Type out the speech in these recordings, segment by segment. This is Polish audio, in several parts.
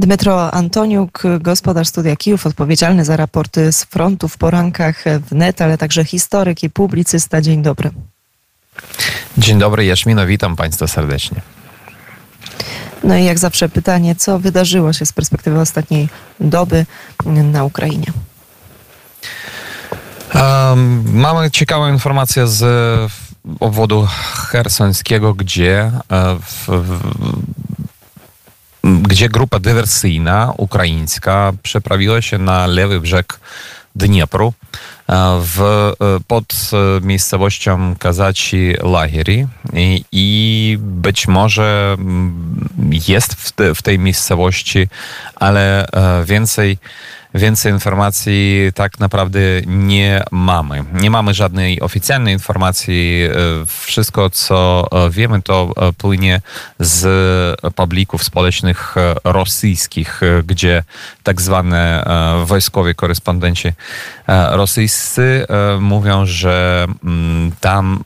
Dmytro Antoniuk, gospodarz studia Kijów, odpowiedzialny za raporty z frontu w porankach wnet, ale także historyk i publicysta. Dzień dobry. Dzień dobry, Jaśmino, witam Państwa serdecznie. No i jak zawsze pytanie, co wydarzyło się z perspektywy ostatniej doby na Ukrainie? Um, mamy ciekawą informację z obwodu hersońskiego, gdzie, e, w, w, gdzie grupa dywersyjna ukraińska przeprawiła się na lewy brzeg Dniepru w, pod miejscowością Kazaci Lageri i, i być może jest w, te, w tej miejscowości, ale więcej Więcej informacji tak naprawdę nie mamy. Nie mamy żadnej oficjalnej informacji. Wszystko, co wiemy, to płynie z publików społecznych rosyjskich, gdzie tak zwane wojskowi korespondenci rosyjscy mówią, że tam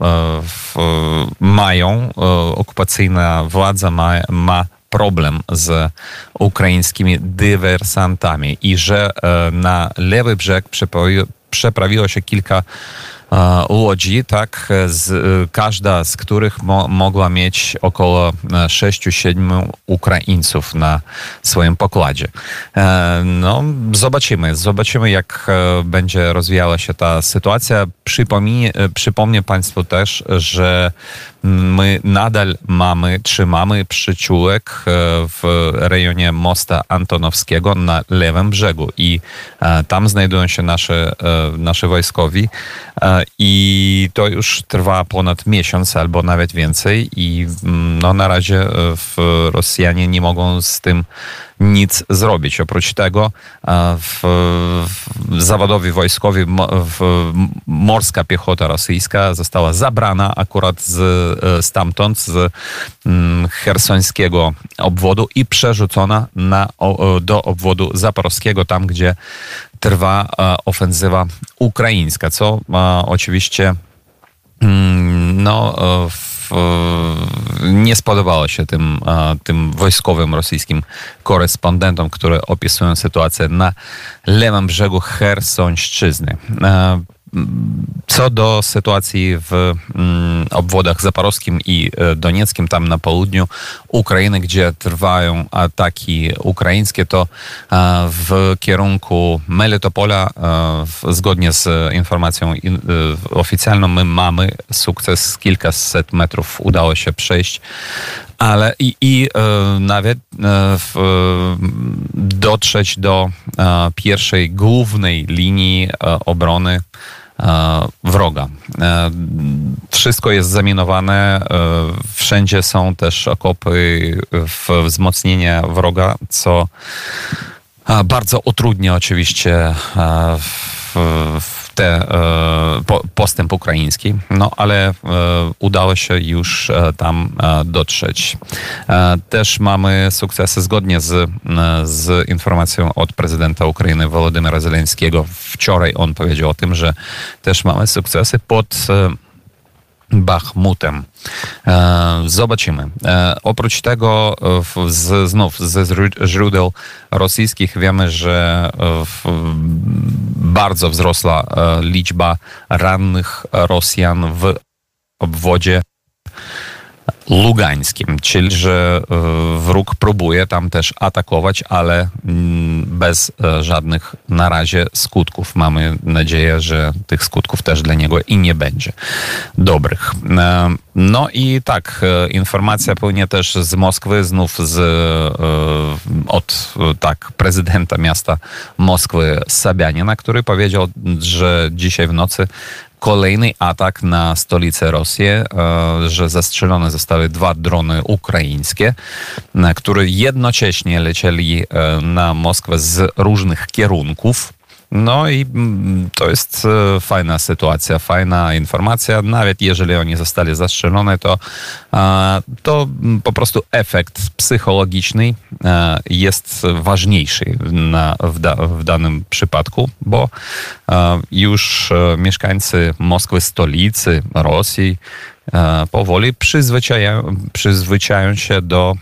mają okupacyjna władza ma, ma problem z ukraińskimi dywersantami i że e, na lewy brzeg przeprawiło się kilka łodzi, tak, z, każda z których mo, mogła mieć około 6-7 Ukraińców na swoim pokładzie. E, no, zobaczymy, zobaczymy jak e, będzie rozwijała się ta sytuacja. Przypomnę, przypomnę Państwu też, że my nadal mamy, trzymamy przyczółek e, w rejonie Mosta Antonowskiego na lewym brzegu i tam znajdują się nasze, nasze wojskowi i to już trwa ponad miesiąc albo nawet więcej i mm, no, na razie e, Rosjanie nie mogą z tym nic zrobić. Oprócz tego e, w, w zawodowi wojskowi w, morska piechota rosyjska została zabrana akurat z, e, stamtąd, z mm, hersońskiego obwodu i przerzucona na, do obwodu zaporowskiego, tam gdzie trwa ofensywa ukraińska, co oczywiście mm, no, w, nie spodobało się tym, tym wojskowym rosyjskim korespondentom, które opisują sytuację na lewym brzegu Hersońszczyzny. Co do sytuacji w mm, obwodach zaporowskim i e, donieckim, tam na południu Ukrainy, gdzie trwają ataki ukraińskie, to e, w kierunku Melitopola, e, zgodnie z informacją oficjalną, my mamy sukces. Kilkaset metrów udało się przejść ale i, i e, nawet e, w, dotrzeć do e, pierwszej głównej linii obrony wroga. Wszystko jest zaminowane, wszędzie są też okopy, wzmocnienia wroga, co bardzo utrudnia oczywiście w, w te, e, postęp ukraiński, no ale e, udało się już e, tam dotrzeć. Też mamy sukcesy zgodnie z, z informacją od prezydenta Ukrainy Wolodymyra Zeleńskiego. Wczoraj on powiedział o tym, że też mamy sukcesy pod Bachmutem. Zobaczymy. Oprócz tego z, znów ze źródeł rosyjskich wiemy, że bardzo wzrosła e, liczba rannych Rosjan w obwodzie lugańskim, czyli że e, wróg próbuje tam też atakować, ale mm, bez e, żadnych na razie skutków. Mamy nadzieję, że tych skutków też dla niego i nie będzie dobrych. E, no i tak, informacja płynie też z Moskwy, znów z, od tak, prezydenta miasta Moskwy Sabianina, który powiedział, że dzisiaj w nocy kolejny atak na stolicę Rosji, e, że zastrzelone zostały dwa drony ukraińskie, które jednocześnie lecieli e, na Moskwę z różnych kierunków. No i mm, to jest e, fajna sytuacja, fajna informacja. Nawet jeżeli oni zostali zastrzelone, to, to po prostu efekt psychologiczny e, jest ważniejszy na, w, da, w danym przypadku, bo e, już mieszkańcy Moskwy, stolicy Rosji, powoli przyzwyczajają, przyzwyczajają się do,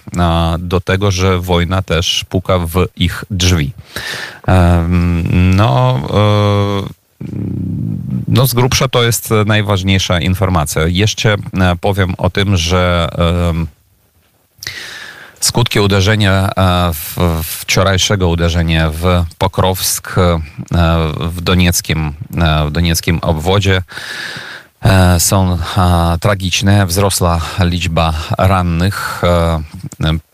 do tego, że wojna też puka w ich drzwi. No, no z grubsza to jest najważniejsza informacja. Jeszcze powiem o tym, że skutki uderzenia, wczorajszego uderzenia w Pokrowsk w Donieckim, w Donieckim obwodzie są tragiczne. Wzrosła liczba rannych,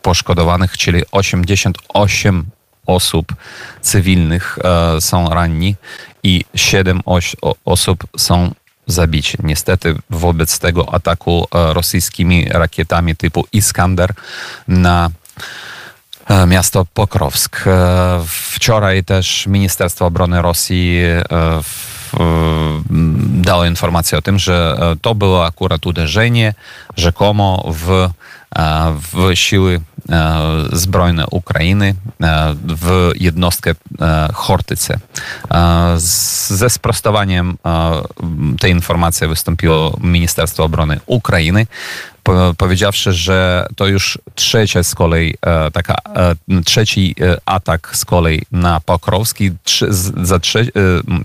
poszkodowanych, czyli 88 osób cywilnych są ranni i 7 osób są zabici. Niestety wobec tego ataku rosyjskimi rakietami typu Iskander na miasto Pokrowsk. Wczoraj też Ministerstwo Obrony Rosji dało informację o tym, że to było akurat uderzenie rzekomo w, w siły zbrojne Ukrainy w jednostkę Chortyce. Ze sprostowaniem tej informacji wystąpiło Ministerstwo Obrony Ukrainy powiedziawszy, że to już trzecia z kolei e, taka, e, trzeci e, atak z kolei na Pokrowski. Trzy, za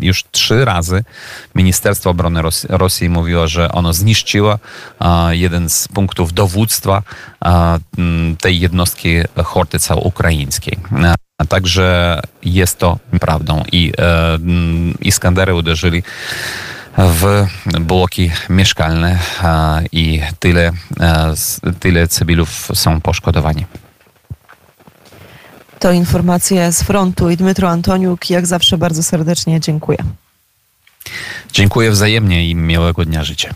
już trzy razy Ministerstwo Obrony Rosji, mówiło, że ono zniszczyło jeden z punktów dowództwa tej jednostki Chortyca ukraińskiej. Także jest to prawdą i Iskandery uderzyli w bloki mieszkalne i tyle, tyle cywilów są poszkodowani. To informacje z frontu i Dmytro Antoniuk, jak zawsze bardzo serdecznie dziękuję. Dziękuję wzajemnie i miłego dnia życzę.